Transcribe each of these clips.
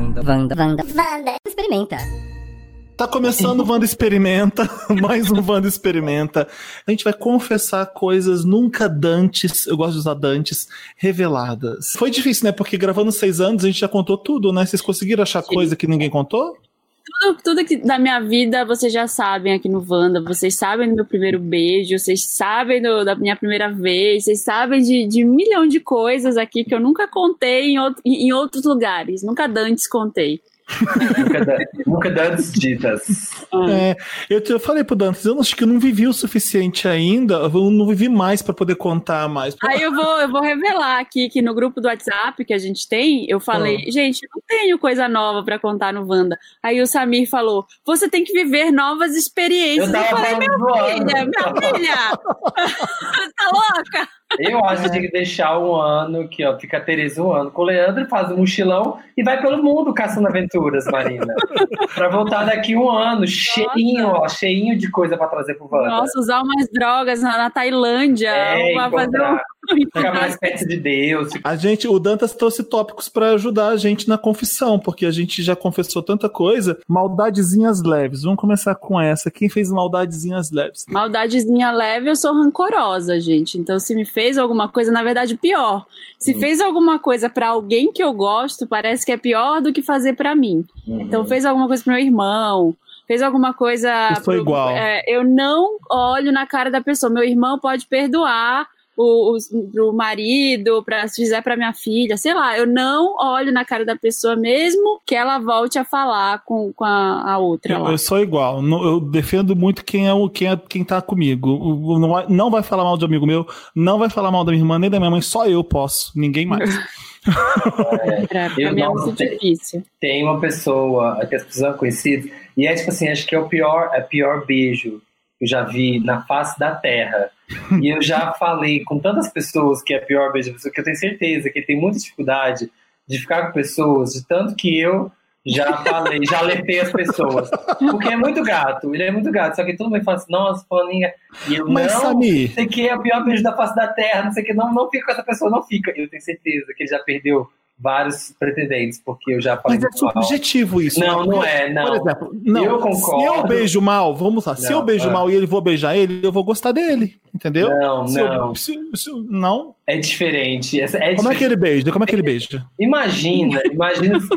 Wanda, Wanda, Wanda, Wanda. Experimenta. Tá começando o Wanda Experimenta, mais um Wanda Experimenta. A gente vai confessar coisas nunca dantes, eu gosto de usar dantes, reveladas. Foi difícil, né? Porque gravando seis anos a gente já contou tudo, né? Vocês conseguiram achar coisa que ninguém contou? Tudo, tudo que da minha vida vocês já sabem aqui no Wanda. Vocês sabem do meu primeiro beijo, vocês sabem do, da minha primeira vez, vocês sabem de, de um milhão de coisas aqui que eu nunca contei em, outro, em outros lugares. Nunca dantes contei nunca, da, nunca dantes ditas. É, eu, eu falei pro Dantes, eu acho que eu não vivi o suficiente ainda, eu não vivi mais para poder contar mais. Aí eu vou, eu vou revelar aqui que no grupo do WhatsApp que a gente tem, eu falei, ah. gente, não tenho coisa nova para contar no Wanda. Aí o Samir falou, você tem que viver novas experiências. Eu, eu falei, minha filha, minha filha, tá louca? Eu acho que tem que deixar um ano que ó, fica a Tereza um ano com o Leandro, faz um mochilão e vai pelo mundo caçando aventuras, Marina. pra voltar daqui um ano, Nossa. cheinho, ó, cheinho de coisa pra trazer pro Wanda. Nossa, usar umas drogas na, na Tailândia. É, fazer um... Ficar mais perto de Deus. A gente, o Dantas trouxe tópicos para ajudar a gente na confissão, porque a gente já confessou tanta coisa. Maldadezinhas leves. Vamos começar com essa. Quem fez maldadezinhas leves? Maldadezinha leve, eu sou rancorosa, gente. Então, se me fez alguma coisa, na verdade, pior. Se uhum. fez alguma coisa para alguém que eu gosto, parece que é pior do que fazer para mim. Uhum. Então, fez alguma coisa pro meu irmão, fez alguma coisa. Foi pro, igual. É, eu não olho na cara da pessoa. Meu irmão pode perdoar o, o, pro marido, pra, se fizer pra minha filha, sei lá, eu não olho na cara da pessoa mesmo que ela volte a falar com, com a, a outra. Eu, eu, sou igual, eu defendo muito quem é o quem, é, quem tá comigo. Não vai, não vai falar mal de amigo meu, não vai falar mal da minha irmã nem da minha mãe, só eu posso, ninguém mais. é, pra mim é muito difícil. Tem uma pessoa que as pessoas conhecidas, e é tipo assim, acho que é o pior, é pior beijo eu já vi na face da terra e eu já falei com tantas pessoas que é a pior beijo pessoa, que eu tenho certeza que tem muita dificuldade de ficar com pessoas, de tanto que eu já falei, já alertei as pessoas. Porque é muito gato, ele é muito gato. Só que todo mundo fala assim, nossa, fulaninha. E eu Mas, não Samir... sei que é o pior beijo da face da terra, não sei que, não, não fica com essa pessoa, não fica. Eu tenho certeza que ele já perdeu vários pretendentes, porque eu já falei. Mas é subjetivo isso. Não, né? não é, não. Por exemplo, não, eu concordo. Se eu beijo mal, vamos lá, não, se eu beijo é. mal e ele vou beijar ele, eu vou gostar dele, entendeu? Não, se não. Eu, se, se, não? É diferente. É, é Como diferente. é que ele beija? Como é que ele beija? Imagina, imagina se.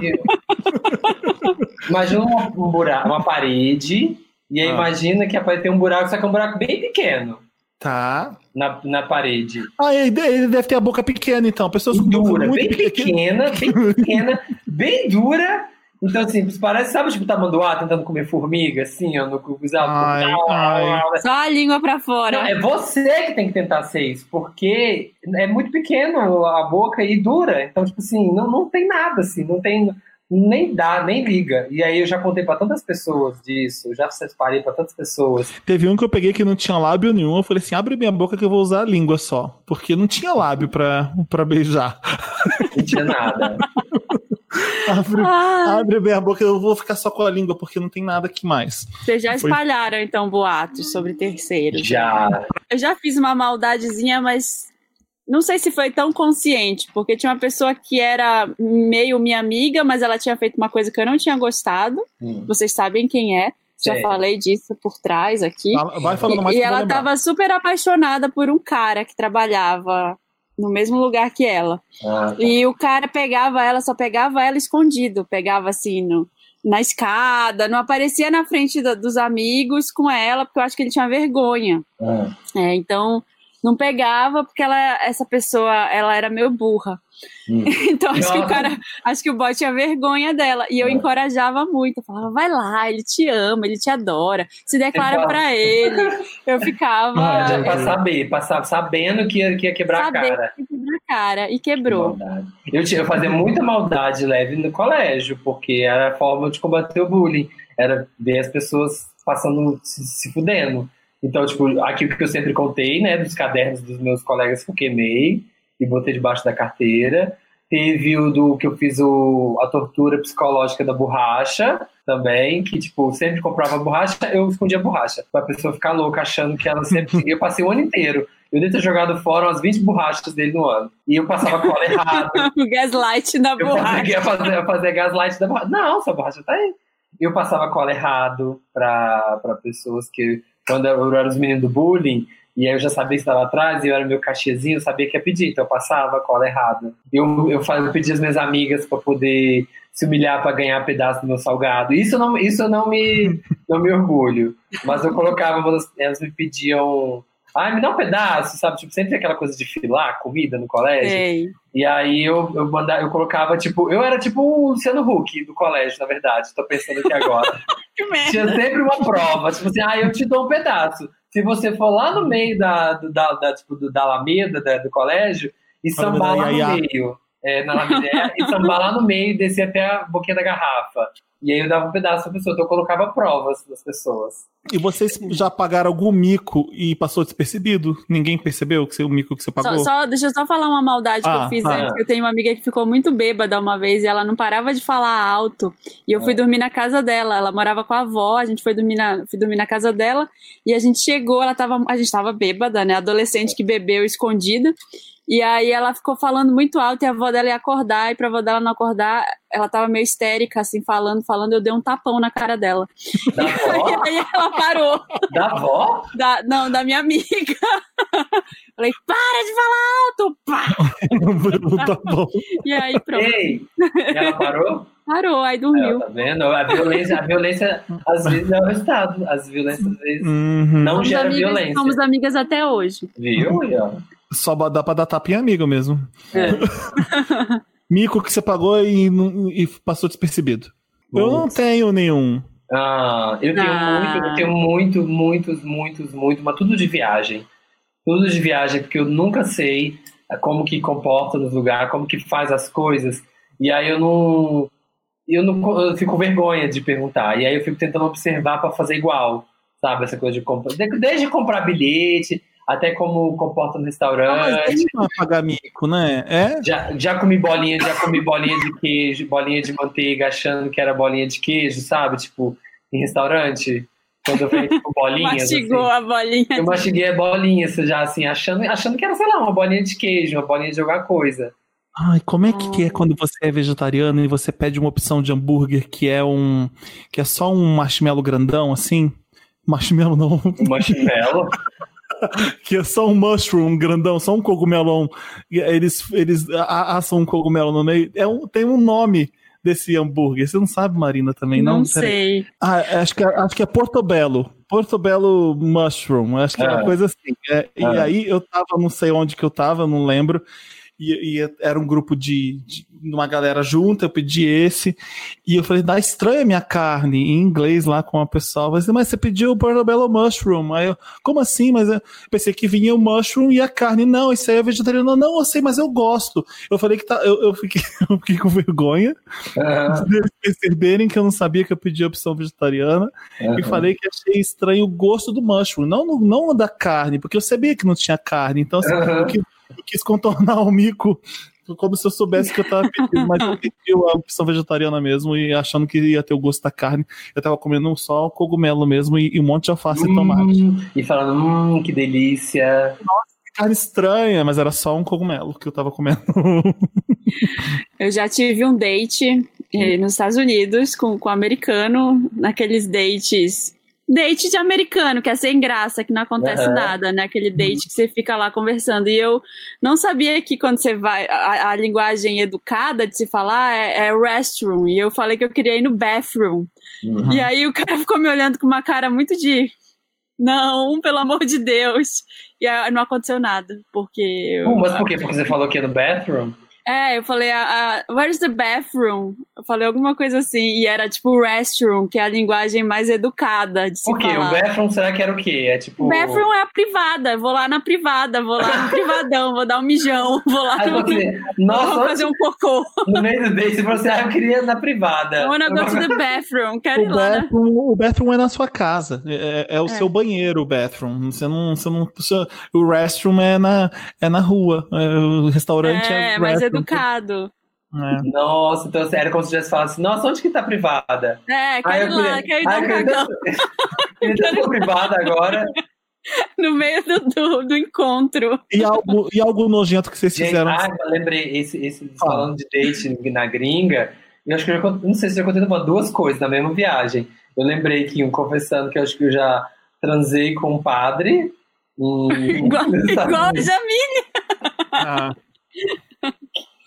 imagina uma, um buraco, uma parede, e aí ah. imagina que ter um buraco, só que é um buraco bem pequeno. Tá. Na, na parede. Ah, ele, ele deve ter a boca pequena, então. Pessoas com dura, bem pequena, bem pequena, bem dura. Então, assim, parece, sabe, tipo, tamanduá tentando comer formiga, assim, ó, no ai, ai. Só a língua pra fora. Não, é você que tem que tentar ser isso, porque é muito pequeno a boca e dura. Então, tipo assim, não, não tem nada, assim, não tem nem dá, nem liga. E aí eu já contei para tantas pessoas disso, já separei para tantas pessoas. Teve um que eu peguei que não tinha lábio nenhum, eu falei assim, abre minha boca que eu vou usar a língua só, porque não tinha lábio pra, pra beijar. Não tinha nada. abre, ah. abre minha boca, eu vou ficar só com a língua, porque não tem nada aqui mais. Vocês já espalharam, Foi... então, boatos sobre terceiros? Já. Eu já fiz uma maldadezinha, mas não sei se foi tão consciente, porque tinha uma pessoa que era meio minha amiga, mas ela tinha feito uma coisa que eu não tinha gostado. Hum. Vocês sabem quem é. Já falei disso por trás aqui. Vai falando mais E, e ela estava super apaixonada por um cara que trabalhava no mesmo lugar que ela. Ah, tá. E o cara pegava ela, só pegava ela escondido, pegava assim no, na escada, não aparecia na frente do, dos amigos com ela, porque eu acho que ele tinha vergonha. Ah. É, então não pegava porque ela, essa pessoa, ela era meio burra. Hum. Então acho que o cara, acho que o boy tinha vergonha dela e eu é. encorajava muito, eu falava, vai lá, ele te ama, ele te adora, se declara para ele. Eu ficava ah, para saber, passava sabendo que ia, que ia quebrar a cara. Que quebrar a cara e quebrou. Que eu, eu fazia muita maldade leve no colégio, porque era a forma de combater o bullying, era ver as pessoas passando se, se fudendo. Então, tipo, aquilo que eu sempre contei, né, dos cadernos dos meus colegas que eu queimei e botei debaixo da carteira. Teve o do que eu fiz o, a tortura psicológica da borracha também, que, tipo, sempre comprava borracha, eu escondia borracha. Pra pessoa ficar louca achando que ela sempre. eu passei o ano inteiro Eu devo ter jogado fora umas 20 borrachas dele no ano. E eu passava cola errado. gaslight da borracha. Eu fazia, fazer gaslight da borracha. Não, essa borracha tá aí. Eu passava cola errado pra, pra pessoas que, quando eu era os meninos do bullying, e aí eu já sabia que estava atrás, e eu era meu cachezinho, eu sabia que ia pedir, então eu passava a cola errada. Eu, eu, eu pedia as minhas amigas para poder se humilhar para ganhar pedaço do meu salgado. Isso não, isso não me, não me orgulho. Mas eu colocava, elas me pediam ah, me dá um pedaço, sabe? Tipo, sempre aquela coisa de filar comida no colégio. Ei. E aí eu, eu, mandava, eu colocava, tipo, eu era tipo o Luciano Huck do colégio, na verdade. Tô pensando aqui agora. que merda. Tinha sempre uma prova, tipo assim, ah, eu te dou um pedaço. Se você for lá no meio da, da, da, tipo, da Alameda, da, do colégio, e sambar lá no meio. É, na Alameda, e sambar lá no meio e descer até a boquinha da garrafa. E aí eu dava um pedaço pra pessoa, então eu colocava provas das pessoas. E vocês já pagaram algum mico e passou despercebido? Ninguém percebeu que o mico que você pagou? Só, só, deixa eu só falar uma maldade ah, que eu fiz ah, antes. Eu tenho uma amiga que ficou muito bêbada uma vez e ela não parava de falar alto. E eu fui é. dormir na casa dela. Ela morava com a avó, a gente foi dormir na, fui dormir na casa dela. E a gente chegou, ela tava, a gente tava bêbada, né? Adolescente que bebeu escondida. E aí ela ficou falando muito alto e a avó dela ia acordar, e pra avó dela não acordar, ela tava meio histérica, assim, falando, falando, eu dei um tapão na cara dela. Da e aí ela parou. Da avó? Da, não, da minha amiga. Falei, para de falar alto! Pá! tá. E aí, pronto. Ei, e ela parou? Parou, aí dormiu. tá vendo? A violência, a violência às vezes é o resultado. As violências às vezes uhum. não somos gera amigas, violência. Somos amigas até hoje. Viu? Só dá pra dar tapinha amigo mesmo. É. Mico que você pagou e, e passou despercebido. Eu não tenho nenhum. Ah, eu tenho ah. muito, eu tenho muito, muitos, muitos, muito, mas tudo de viagem. Tudo de viagem, porque eu nunca sei como que comporta nos lugares, como que faz as coisas. E aí eu não. Eu não eu fico com vergonha de perguntar. E aí eu fico tentando observar para fazer igual. Sabe? Essa coisa de comprar. Desde comprar bilhete, até como comporta no restaurante. Ah, pagar mico, né? É? Já, já comi bolinha, já comi bolinha de queijo, bolinha de manteiga, achando que era bolinha de queijo, sabe? Tipo, em restaurante. Quando eu falei tipo, bolinhas. Mastigou assim, a bolinha. Eu mastiguei a bolinha, já assim, achando, achando que era, sei lá, uma bolinha de queijo, uma bolinha de jogar coisa. Ai, como é que é quando você é vegetariano e você pede uma opção de hambúrguer que é um. que é só um marshmallow grandão, assim? Marshmallow não. Um marshmallow? que é só um mushroom grandão, só um cogumelo. Eles, eles assam um cogumelo no meio. É um, tem um nome desse hambúrguer. Você não sabe, Marina, também, não? Não sei. Ah, acho que, é, acho que é Portobello. Portobello Mushroom. Acho que é, é uma coisa assim. É, E é. aí eu tava, não sei onde que eu tava, não lembro. E, e, era um grupo de, de, uma galera junta, eu pedi esse, e eu falei, dá estranha minha carne, em inglês lá com a pessoa, mas, mas você pediu o Portobello Mushroom, aí eu, como assim? Mas eu pensei que vinha o mushroom e a carne, não, isso aí é vegetariano, não, eu sei, mas eu gosto. Eu falei que tá, eu, eu, fiquei, eu fiquei com vergonha uhum. de eles perceberem que eu não sabia que eu pedi a opção vegetariana, uhum. e falei que achei estranho o gosto do mushroom, não, não da carne, porque eu sabia que não tinha carne, então assim, uhum. eu, eu quis contornar o mico como se eu soubesse que eu tava pedindo, mas eu pedi a opção vegetariana mesmo e achando que ia ter o gosto da carne. Eu tava comendo só cogumelo mesmo e, e um monte de alface hum, e tomate. E falando, hum, que delícia. Nossa, que carne estranha, mas era só um cogumelo que eu tava comendo. eu já tive um date eh, nos Estados Unidos com, com um americano, naqueles dates date de americano, que é sem graça, que não acontece uhum. nada, né? Aquele date que você fica lá conversando. E eu não sabia que quando você vai, a, a linguagem educada de se falar é, é, restroom. E eu falei que eu queria ir no bathroom. Uhum. E aí o cara ficou me olhando com uma cara muito de. Não, pelo amor de Deus. E aí não aconteceu nada, porque. Eu, mas por quê? Porque você falou que ia no bathroom? É, eu falei, a, a, where's the bathroom? Eu falei alguma coisa assim, e era tipo restroom, que é a linguagem mais educada de se O quê? Falar. O bathroom será que era o quê? É tipo... Bathroom é a privada, vou lá na privada, vou lá no privadão, vou dar um mijão, vou lá Aí no... Você, nossa, vou fazer um cocô. No meio do date, você falou assim, ah, eu queria ir na privada. I wanna go to the bathroom, quero o ir lá bathroom, na... O bathroom é na sua casa, é, é o é. seu banheiro, o bathroom. Você não... Você não você, o restroom é na, é na rua, é, o restaurante é, é mais educado. É. Nossa, então era como se tivesse falado assim, nossa, onde que tá privada? É, quero ir lá, quero ir dar um cagão. Queria privada agora. no meio do, do, do, encontro. E algo, e algo nojento que vocês Gente, fizeram? Ah, eu lembrei, esse, esse falando de date na gringa, eu acho que eu já, não sei se eu já contei duas coisas na mesma viagem. Eu lembrei que um confessando que eu acho que eu já transei com um padre. igual, igual a Jamile. Ah.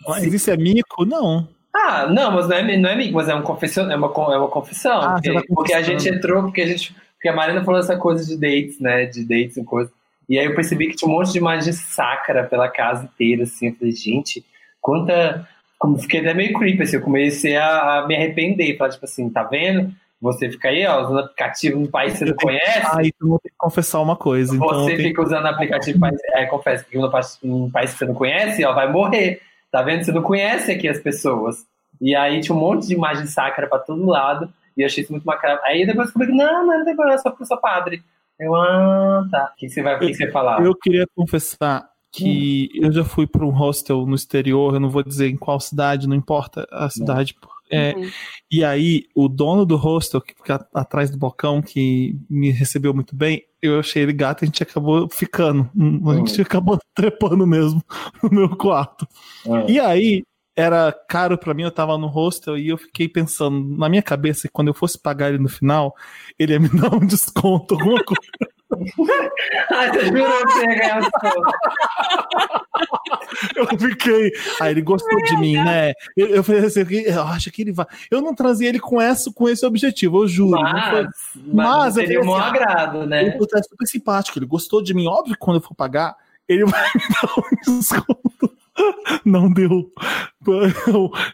Mas isso é mico? Não. Ah, não, mas não é, não é mico, mas é, um confissão, é, uma, é uma confissão. Ah, porque, porque a gente entrou, porque a gente. Porque a Marina falou essa coisa de dates, né? De dates e coisa. E aí eu percebi que tinha um monte de imagem sacra pela casa inteira, assim. Eu falei, gente, quanta. Como fiquei até meio creepy, assim. Eu comecei a, a me arrepender. Falar, tipo assim, tá vendo? Você fica aí, ó, usando aplicativo num país que você não conhece. Ah, então vou ter que confessar uma coisa. Então você fica usando aplicativo país, é, confesso, que num país que você não conhece, ó, vai morrer. Tá vendo? Você não conhece aqui as pessoas. E aí tinha um monte de imagem sacra pra todo lado. E eu achei isso muito macabro. Aí depois eu falei, não, não, não, é só porque eu sou padre. Eu, ah, tá. O que você vai, o que você falar? Eu queria confessar que hum. eu já fui para um hostel no exterior, eu não vou dizer em qual cidade, não importa a cidade. É, uhum. E aí, o dono do hostel, que fica atrás do bocão, que me recebeu muito bem, eu achei ele gato e a gente acabou ficando. A gente uhum. acabou trepando mesmo no meu quarto. Uhum. E aí, era caro para mim, eu tava no hostel e eu fiquei pensando na minha cabeça que quando eu fosse pagar ele no final, ele ia me dar um desconto, alguma coisa. Ai, você jurou que você ia ganhar desconto. Eu fiquei. Aí ele gostou de mim, né? Eu, eu falei assim, eu acho que ele vai. Eu não trazia ele com, essa, com esse objetivo, eu juro. Mas, foi... mas, mas ele um assim, agrado, né? Ele é super simpático, ele gostou de mim. Óbvio que quando eu for pagar, ele vai me dar um desconto. Não deu.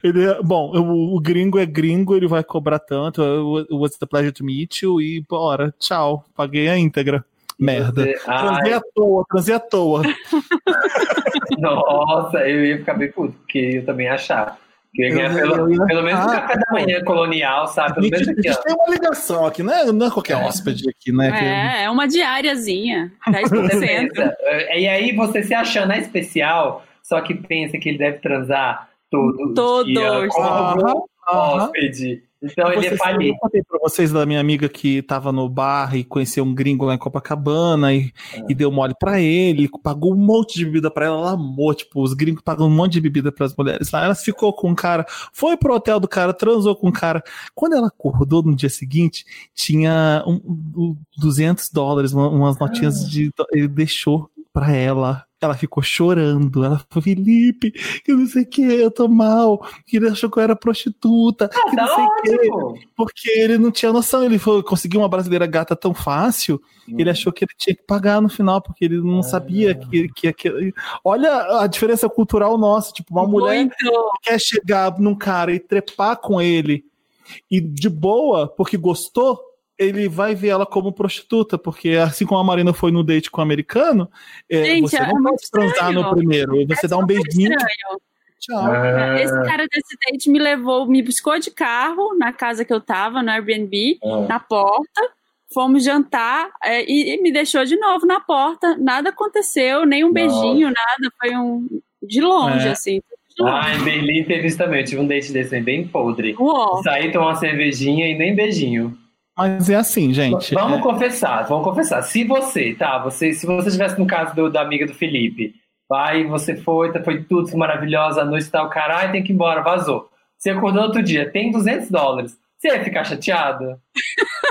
Ele é, bom, o, o, gringo é gringo, ele vai cobrar tanto. What's the pleasure to meet you? E bora, tchau. Paguei a íntegra. Merda. Você... Transei à toa, transei à toa. Nossa, eu ia ficar bem puto, porque eu também ia achar. Que eu ia ganhar pelo, ia... pelo menos ah, um café da manhã colonial, sabe? Pelo menos aqui, a gente tem uma ligação aqui, né? Não é qualquer é. hóspede aqui, né? É, é uma diáriazinha. 10%. e aí você se achando a especial só que pensa que ele deve transar todo Todos. dia como hóspede. Então ele é falido. Eu contei pra vocês da minha amiga que tava no bar e conheceu um gringo lá em Copacabana e, é. e deu mole pra ele, pagou um monte de bebida pra ela, ela amou, tipo, os gringos pagam um monte de bebida pras mulheres lá. Ela ficou com o cara, foi pro hotel do cara, transou com o cara. Quando ela acordou no dia seguinte, tinha um, um 200 dólares, umas notinhas ah. de. Ele deixou pra ela ela ficou chorando. Ela falou, Felipe, que não sei o que, eu tô mal. Que ele achou que eu era prostituta. Ah, que não tá sei o que. Porque ele não tinha noção. Ele foi conseguiu uma brasileira gata tão fácil. Hum. Ele achou que ele tinha que pagar no final, porque ele não sabia que, que, que. Olha a diferença cultural nossa. Tipo, uma Muito. mulher quer chegar num cara e trepar com ele. E de boa, porque gostou, ele vai ver ela como prostituta, porque assim como a Marina foi no date com o americano, é, Gente, você é não pode transar no primeiro, você é dá um beijinho. Tchau. É. Esse cara desse date me levou, me buscou de carro na casa que eu tava, no Airbnb, é. na porta. Fomos jantar é, e, e, me deixou de novo na porta. Nada aconteceu, nem um beijinho, nada. Foi um de longe, assim. Ah, em Berlim teve isso também. Eu tive um date desse bem podre. Uou. Saí, tomar uma cervejinha e nem beijinho. Mas é assim, gente. Vamos é... confessar, vamos confessar. Se você, tá, você, se você estivesse no caso do, da amiga do Felipe, vai, você foi, tá, foi tudo maravilhosa, a noite tá o caralho, tem que ir embora, vazou. Você acordou outro dia, tem 200 dólares. Você ia ficar chateado?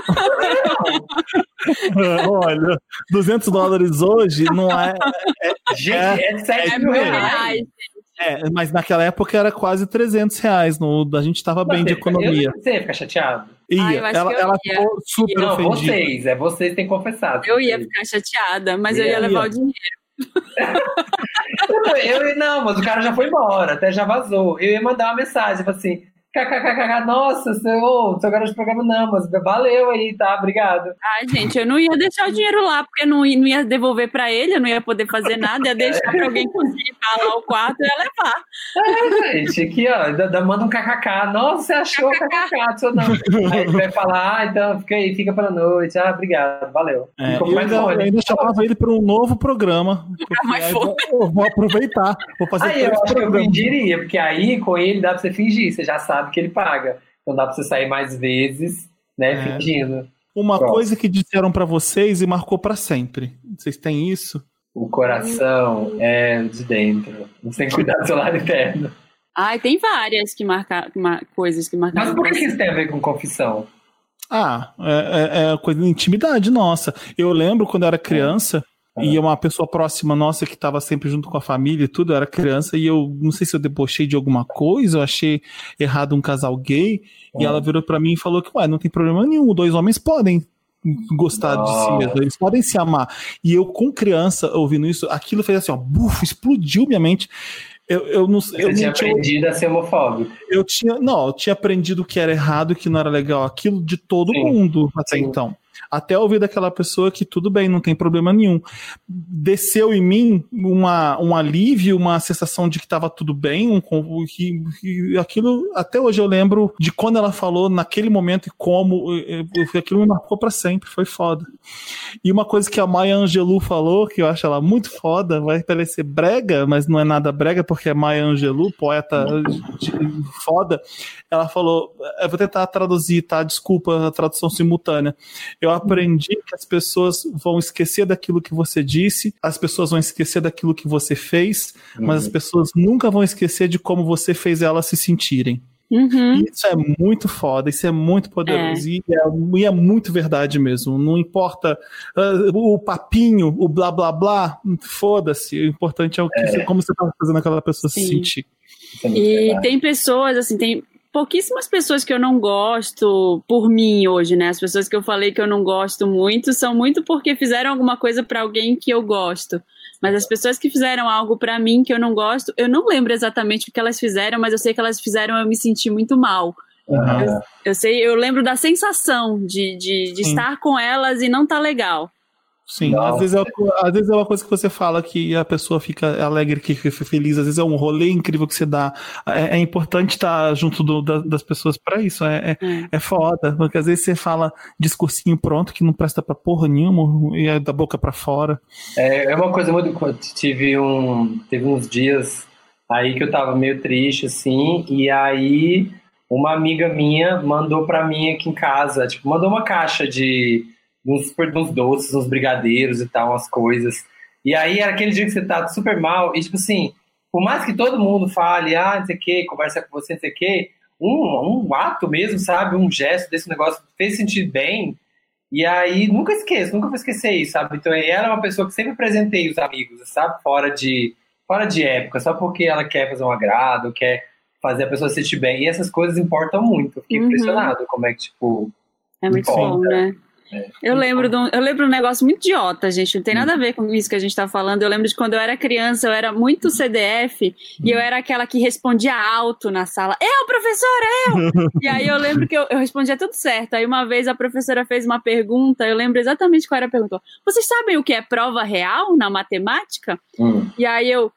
Olha, 200 dólares hoje não é. é gente, é, é 7 mil reais. É, mas naquela época era quase 300 reais. No, a gente estava bem de economia. você ia ficar chateado? Ia, Ai, ela, ela ia. ficou super não, ofendida. vocês, é vocês que têm confessado. Eu ia ficar chateada, mas eu ia, eu ia levar o dinheiro. eu, não, mas o cara já foi embora, até já vazou. Eu ia mandar uma mensagem, tipo assim, KKKK, nossa, seu, seu garoto de programa não, mas valeu aí, tá? Obrigado. Ai, gente, eu não ia deixar o dinheiro lá, porque não ia, não ia devolver pra ele, eu não ia poder fazer nada, ia deixar pra alguém conseguir falar o quarto e ia levar. É, gente, aqui, ó, da, da, manda um KKK, nossa, você achou KKK, seu não. Aí ele vai falar, ah, então fica aí, fica pra noite, ah, obrigado, valeu. É, eu ainda, eu ainda chamava ele pra um novo programa. Mas foi. Vou, vou, aproveitar, vou fazer Aí eu acho programa. que eu pediria, porque aí com ele dá pra você fingir, você já sabe sabe que ele paga. Então dá pra você sair mais vezes, né, é. fingindo. Uma coisa que disseram para vocês e marcou para sempre. Vocês têm isso? O coração é de dentro. Você tem que cuidar do seu lado interno. Ai, tem várias que marca, coisas que marcaram. Mas por que, que isso tem a ver com confissão? Ah, é, é, é coisa de intimidade nossa. Eu lembro quando eu era criança, é. e uma pessoa próxima nossa que estava sempre junto com a família e tudo, eu era criança, e eu não sei se eu debochei de alguma coisa, eu achei errado um casal gay, e ela virou para mim e falou que, ué, não tem problema nenhum, dois homens podem gostar de si mesmo, eles podem se amar. E eu, com criança, ouvindo isso, aquilo fez assim, ó, buf, explodiu minha mente. Eu, eu não Você eu tinha não tinha, aprendido a ser homofóbico. Eu tinha, não, eu tinha aprendido que era errado, que não era legal, aquilo de todo Sim. mundo até Sim. então até ouvir daquela pessoa que tudo bem, não tem problema nenhum. Desceu em mim uma, um alívio, uma sensação de que estava tudo bem, um, que, que, aquilo, até hoje eu lembro de quando ela falou naquele momento e como, aquilo me marcou para sempre, foi foda. E uma coisa que a Maya Angelou falou, que eu acho ela muito foda, vai parecer brega, mas não é nada brega, porque é Maya Angelou, poeta foda, ela falou, eu vou tentar traduzir, tá? Desculpa a tradução simultânea. Eu aprendi que as pessoas vão esquecer daquilo que você disse, as pessoas vão esquecer daquilo que você fez, uhum. mas as uhum. pessoas nunca vão esquecer de como você fez elas se sentirem. Uhum. Isso é muito foda, isso é muito poderoso é. E, é, e, é, muito verdade mesmo. Não importa uh, o papinho, o blá blá blá, foda-se. O importante é o que é. como você tá fazendo aquela pessoa Sim. se sentir. É e tem pessoas, assim, tem pouquíssimas pessoas que eu não gosto por mim hoje, né? As pessoas que eu falei que eu não gosto muito são muito porque fizeram alguma coisa para alguém que eu gosto. Mas as pessoas que fizeram algo para mim que eu não gosto, eu não lembro exatamente o que elas fizeram, mas eu sei que elas fizeram eu me sentir muito mal. Uhum. Eu, eu, sei, eu lembro da sensação de, de, de estar com elas e não tá legal. Sim, às vezes, é, às vezes é uma coisa que você fala que a pessoa fica alegre, que fica feliz, às vezes é um rolê incrível que você dá. É, é importante estar junto do, da, das pessoas para isso, é, é, hum. é, foda, porque às vezes você fala discursinho pronto que não presta pra porra nenhuma e é da boca para fora. É, é uma coisa muito. Tive, um, teve uns dias aí que eu tava meio triste, assim, e aí uma amiga minha mandou pra mim aqui em casa, tipo, mandou uma caixa de uns, uns doces, uns brigadeiros e tal, umas coisas. E aí era aquele dia que você tá super mal, e tipo assim, por mais que todo mundo fale, ah, não sei o que, conversa com você, não sei o que, um, um ato mesmo, sabe? Um gesto desse negócio fez sentir bem. E aí, nunca esqueço, nunca vou esquecer isso, sabe? Então, ela é uma pessoa que sempre presentei os amigos, sabe? Fora de, fora de época, só porque ela quer fazer um agrado, quer fazer a pessoa se sentir bem. E essas coisas importam muito. Eu fiquei uhum. impressionado como é que, tipo. É muito importa. bom, né? Eu lembro, de um, eu lembro um negócio muito idiota, gente. Não tem nada a ver com isso que a gente tá falando. Eu lembro de quando eu era criança, eu era muito CDF e eu era aquela que respondia alto na sala. Eu, professora, eu! e aí eu lembro que eu, eu respondia tudo certo. Aí uma vez a professora fez uma pergunta, eu lembro exatamente qual era a pergunta. Vocês sabem o que é prova real na matemática? Hum. E aí eu,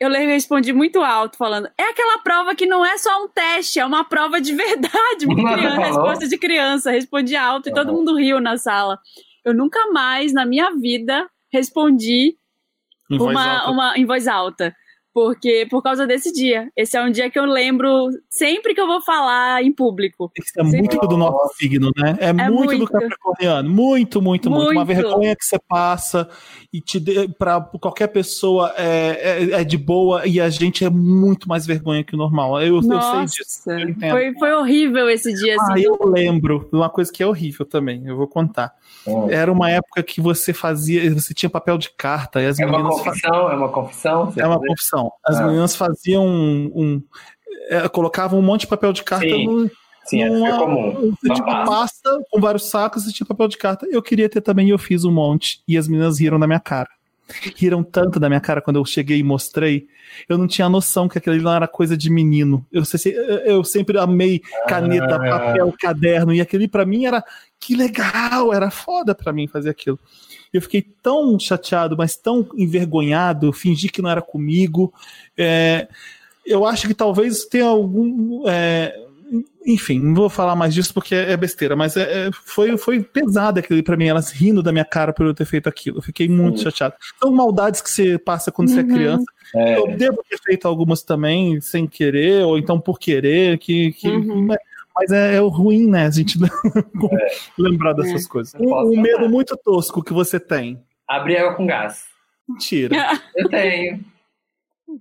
eu respondi muito alto, falando: é aquela prova que não é só um teste, é uma prova de verdade. Criança, resposta de criança. Respondi alto e todo mundo riu na sala. Eu nunca mais na minha vida respondi em uma, uma em voz alta. Porque, por causa desse dia. Esse é um dia que eu lembro sempre que eu vou falar em público. Isso é muito do nosso signo, né? É, é muito, muito, do capricorniano. Muito, muito, muito, muito. Uma vergonha que você passa e te para qualquer pessoa é, é, é, de boa e a gente é muito mais vergonha que o normal. Eu, Nossa, eu sei disso. Eu foi, foi horrível esse dia. Ah, assim. eu lembro de uma coisa que é horrível também. Eu vou contar. Era uma época que você fazia, você tinha papel de carta. E as é uma confissão, é uma confissão. É uma confissão. As ah. meninas faziam um, um é, colocavam um monte de papel de carta Sim. no, Sim, numa, é comum. Tipo, pasta com vários sacos e tinha papel de carta. Eu queria ter também e eu fiz um monte. E as meninas riram da minha cara. Riram tanto da minha cara quando eu cheguei e mostrei. Eu não tinha noção que aquilo não era coisa de menino. Eu, eu sempre amei caneta, ah. papel, caderno. E aquele para mim era que legal, era foda para mim fazer aquilo. Eu fiquei tão chateado, mas tão envergonhado, fingi que não era comigo. É, eu acho que talvez tenha algum. É, enfim, não vou falar mais disso porque é besteira, mas é, é foi, foi pesado aquilo para mim, elas rindo da minha cara por eu ter feito aquilo. Eu fiquei muito Sim. chateado. São maldades que você passa quando uhum. você é uhum. criança. É. Eu devo ter feito algumas também sem querer, ou então por querer, que, que uhum. Mas é, é o ruim, né? A gente é. lembrar dessas é. coisas. Um, um medo muito tosco que você tem. Abrir água com gás. Mentira. Eu tenho.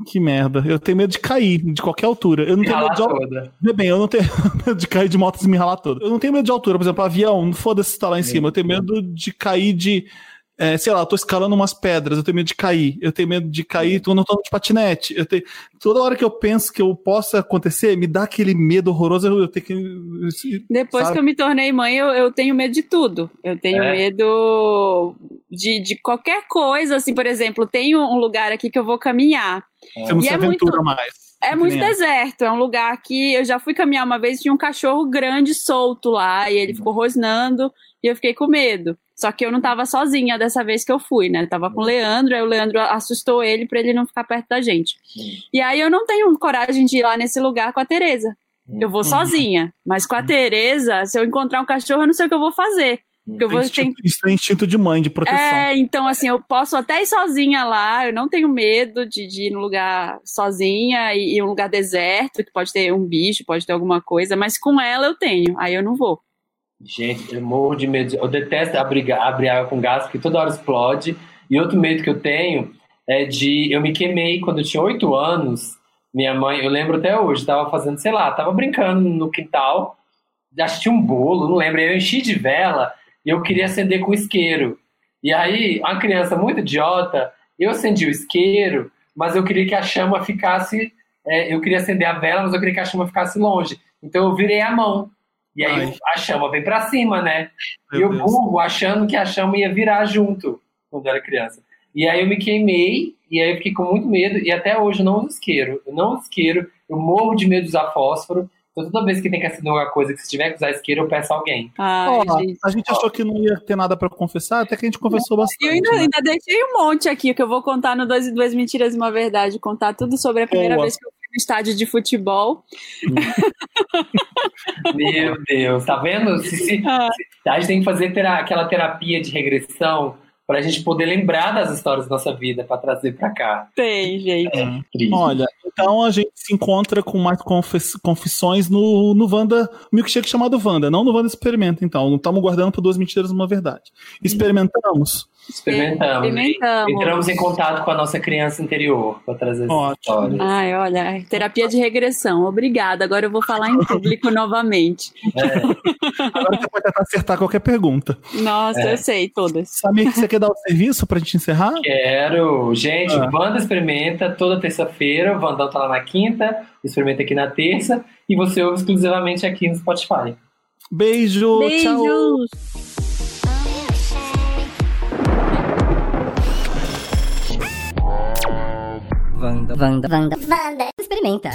Que merda. Eu tenho medo de cair de qualquer altura. Eu não me tenho medo de altura. Bem, eu não tenho medo de cair de moto e me ralar toda. Eu não tenho medo de altura, por exemplo, avião, foda-se estar tá lá em cima. Eu tenho medo de cair de é, sei lá, eu tô escalando umas pedras, eu tenho medo de cair, eu tenho medo de cair quando eu tô de patinete. Eu tenho, toda hora que eu penso que eu possa acontecer, me dá aquele medo horroroso, eu tenho que. Depois sabe? que eu me tornei mãe, eu, eu tenho medo de tudo. Eu tenho é. medo de, de qualquer coisa, assim, por exemplo, tem um lugar aqui que eu vou caminhar. Você não se é aventura muito... mais. É muito deserto, é um lugar que eu já fui caminhar uma vez, tinha um cachorro grande solto lá, e ele ficou rosnando, e eu fiquei com medo. Só que eu não tava sozinha dessa vez que eu fui, né? Eu tava com o Leandro, aí o Leandro assustou ele para ele não ficar perto da gente. E aí eu não tenho coragem de ir lá nesse lugar com a Tereza. Eu vou uhum. sozinha, mas com a Tereza, se eu encontrar um cachorro, eu não sei o que eu vou fazer. Porque eu vou instinto, ter... Isso é instinto de mãe, de proteção. É, então assim, eu posso até ir sozinha lá, eu não tenho medo de, de ir num lugar sozinha e, e um lugar deserto, que pode ter um bicho, pode ter alguma coisa, mas com ela eu tenho, aí eu não vou. Gente, eu morro de medo. Eu detesto abrir, abrir água com gás, porque toda hora explode. E outro medo que eu tenho é de. Eu me queimei quando eu tinha oito anos. Minha mãe, eu lembro até hoje, estava fazendo, sei lá, estava brincando no quintal, tinha um bolo, não lembro. Eu enchi de vela e eu queria acender com isqueiro. E aí, uma criança muito idiota, eu acendi o isqueiro, mas eu queria que a chama ficasse. É, eu queria acender a vela, mas eu queria que a chama ficasse longe. Então eu virei a mão. E aí Ai. a chama vem para cima, né? Meu e o burro achando que a chama ia virar junto quando eu era criança. E aí eu me queimei, e aí eu fiquei com muito medo, e até hoje eu não isqueiro. Eu não isqueiro, eu morro de medo de usar fósforo. Então toda vez que tem que acender alguma coisa, que se tiver que usar isqueiro, eu peço a alguém. Ai, gente. A gente achou que não ia ter nada para confessar, até que a gente confessou bastante. Eu ainda, né? ainda deixei um monte aqui, que eu vou contar no Dois, Duas Mentiras e Uma Verdade, contar tudo sobre a primeira Boa. vez que eu no estádio de futebol. Meu Deus, tá vendo? Se, se, ah. se, a gente tem que fazer ter aquela terapia de regressão para a gente poder lembrar das histórias da nossa vida para trazer para cá. Tem, gente. É, Olha, então a gente se encontra com mais confissões no, no Wanda Milkshake chamado Wanda, não no Wanda Experimenta, então. Não estamos guardando por duas mentiras uma verdade. Experimentamos? Experimentamos. Experimentamos. Entramos em contato com a nossa criança interior para trazer essas histórias. Ai, olha, terapia de regressão. Obrigada. Agora eu vou falar em público novamente. É. Agora você pode tentar acertar qualquer pergunta. Nossa, é. eu sei todas. Sabia que você quer dar o serviço para a gente encerrar? Quero. Gente, ah. Wanda Experimenta toda terça-feira. O Vandão tá lá na quinta, Experimenta aqui na terça. E você ouve exclusivamente aqui no Spotify. Beijo, Beijos. tchau. Vanda. Vanda. Vanda. Vanda. Experimenta.